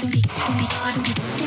beyond, beyond, beyond.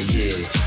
yeah.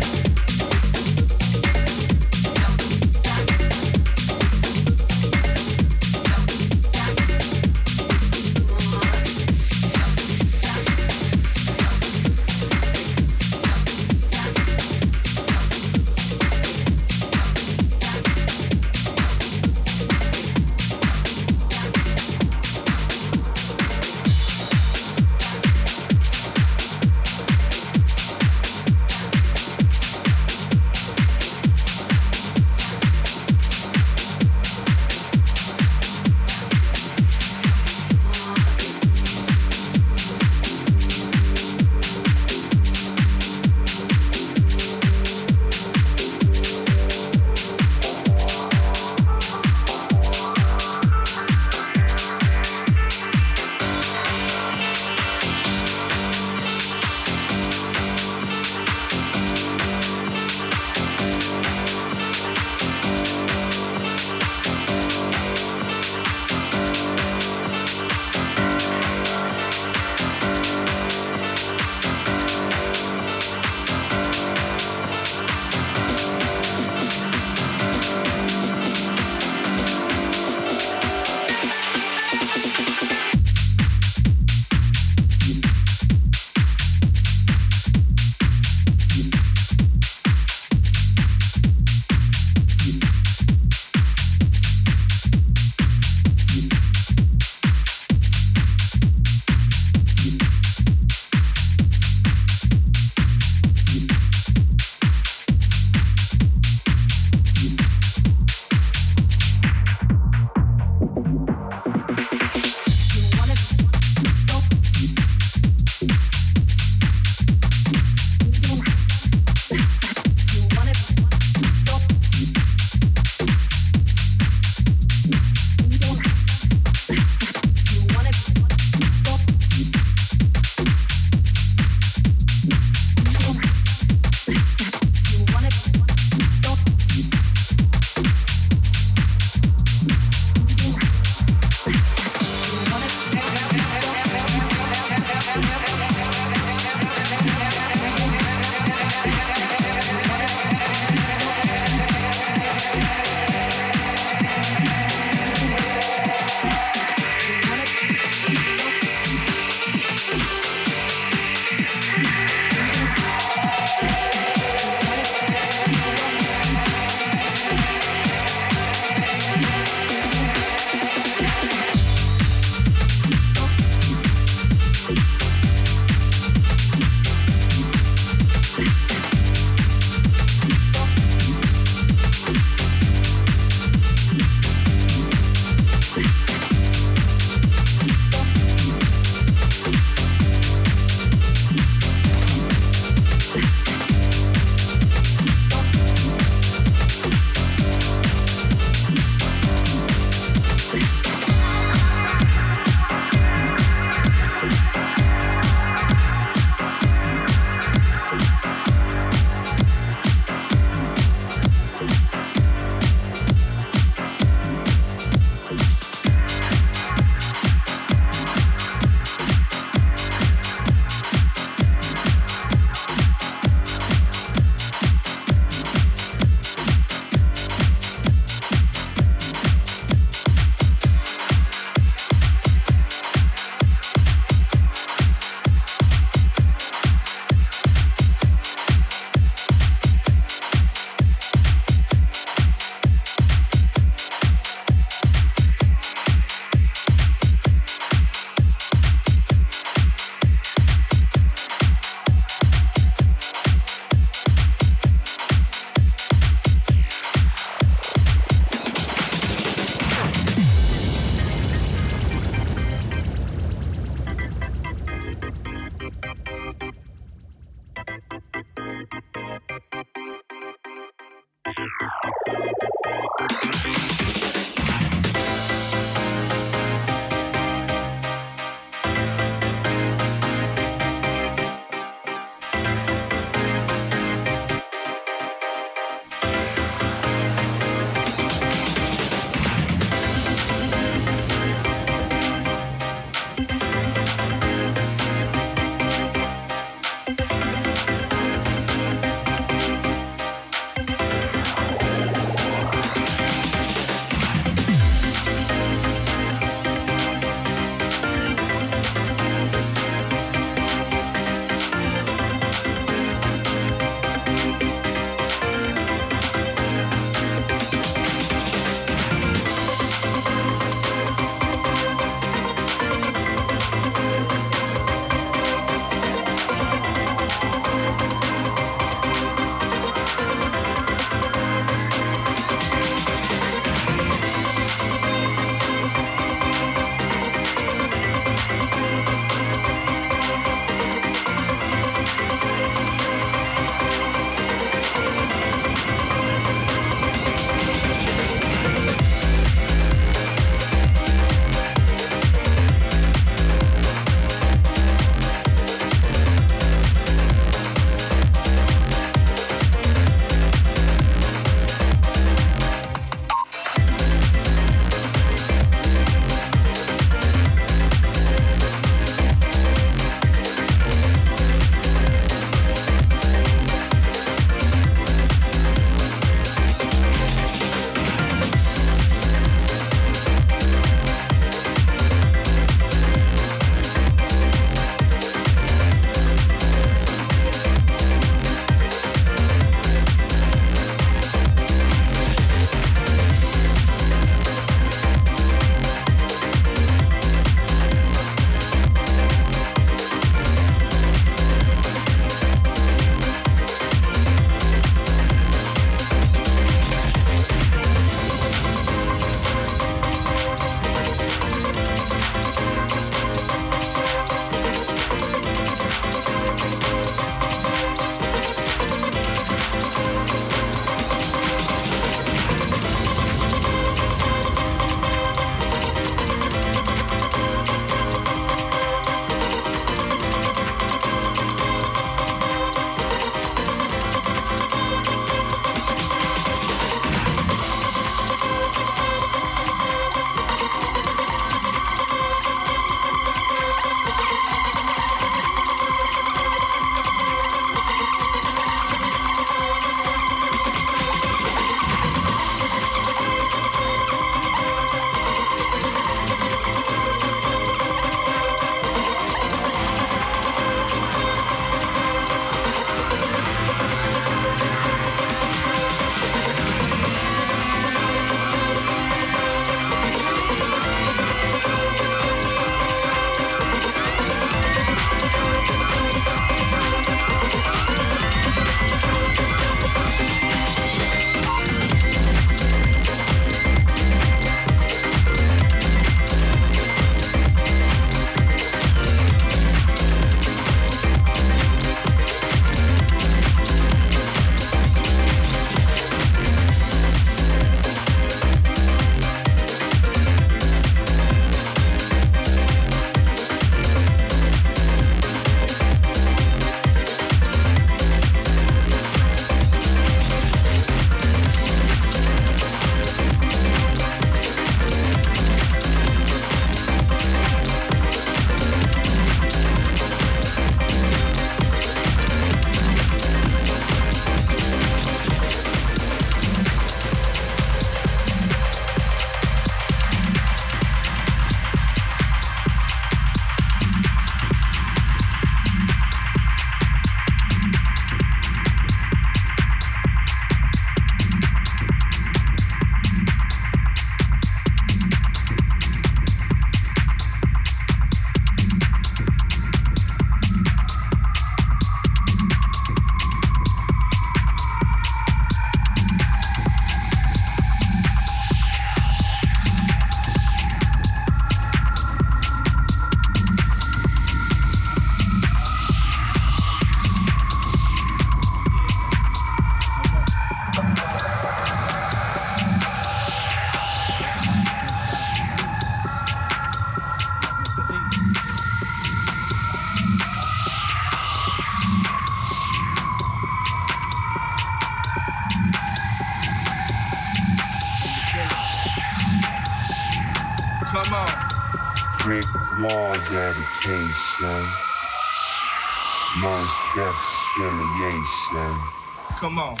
Affiliation. Come on.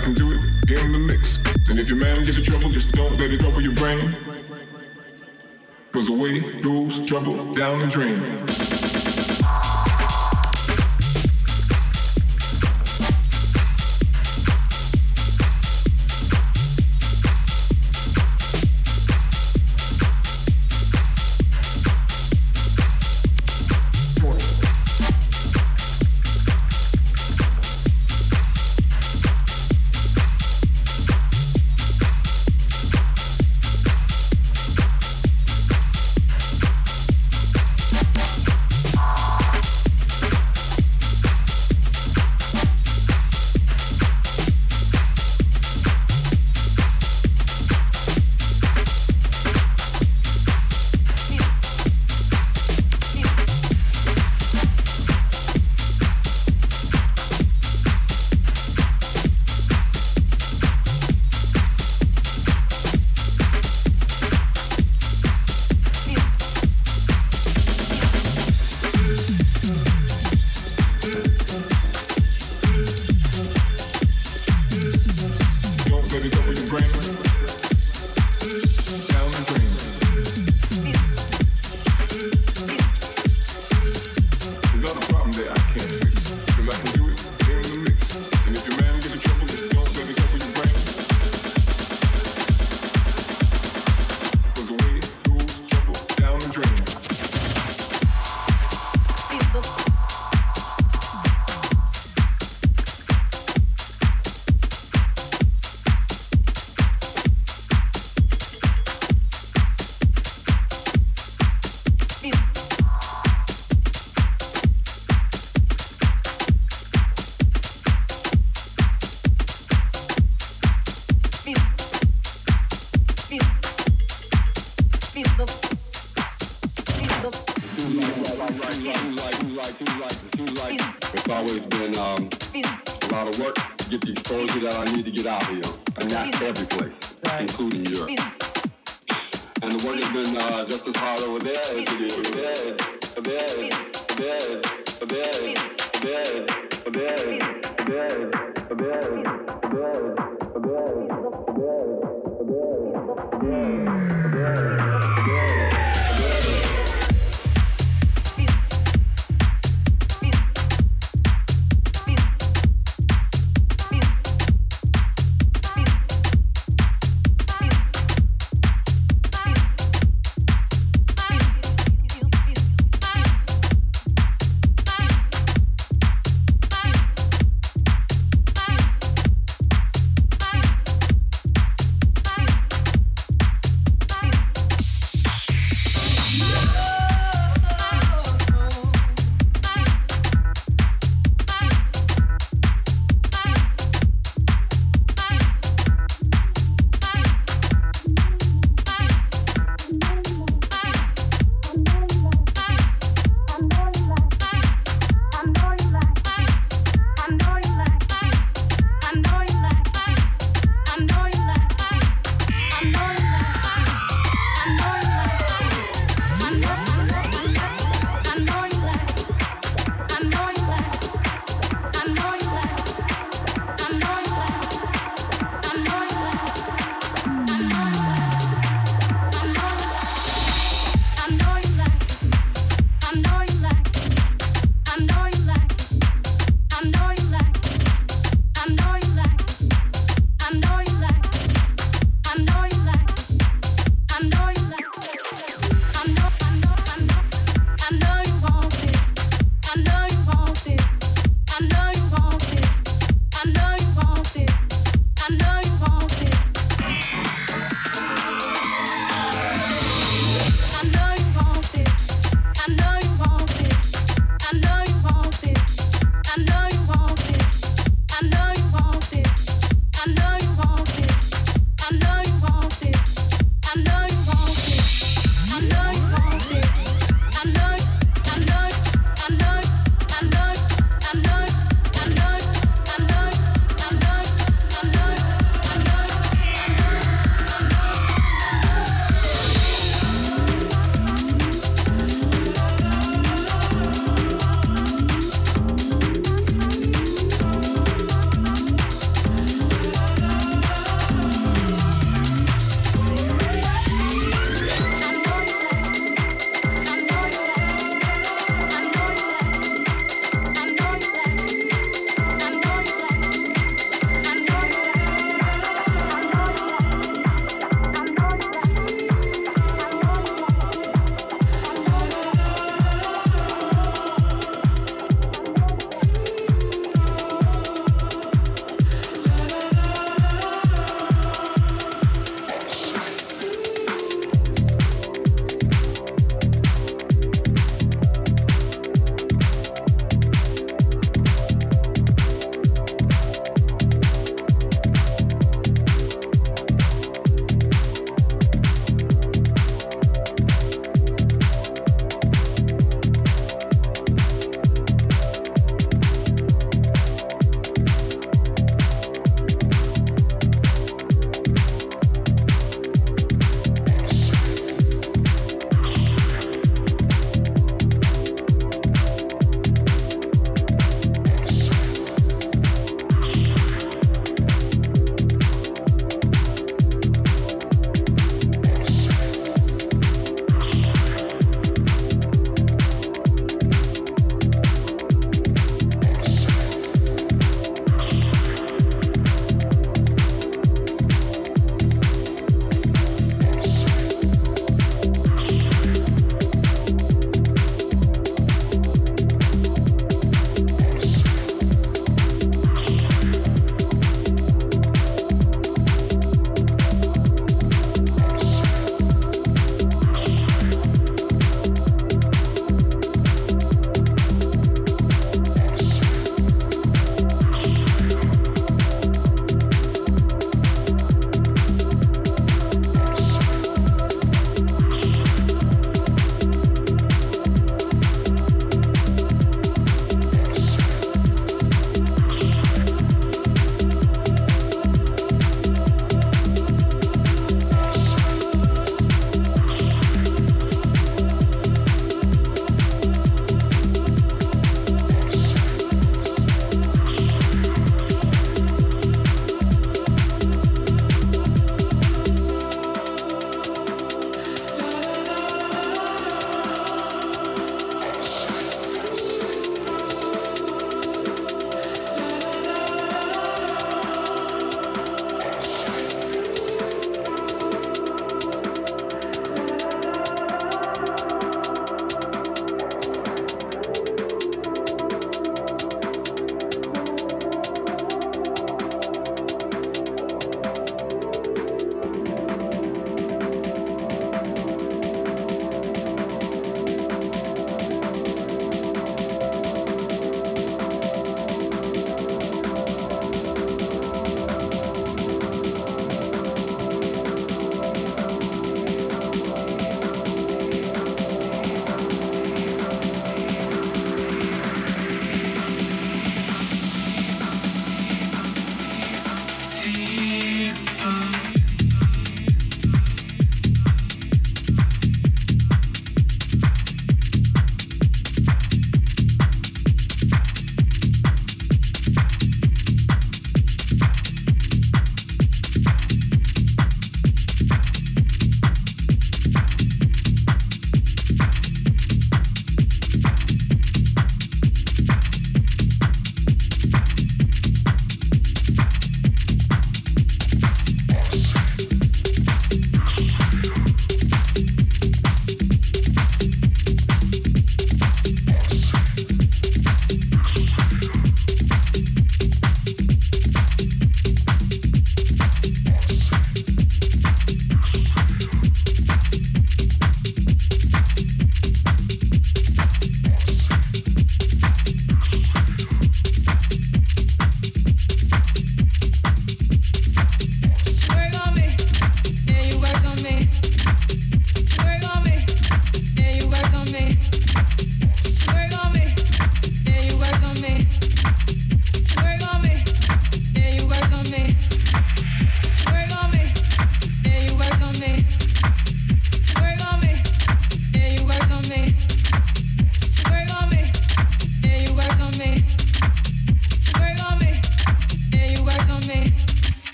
I can do it in the mix. And if your man gets in trouble, just don't let it trouble your brain. Cause away goes trouble down the drain.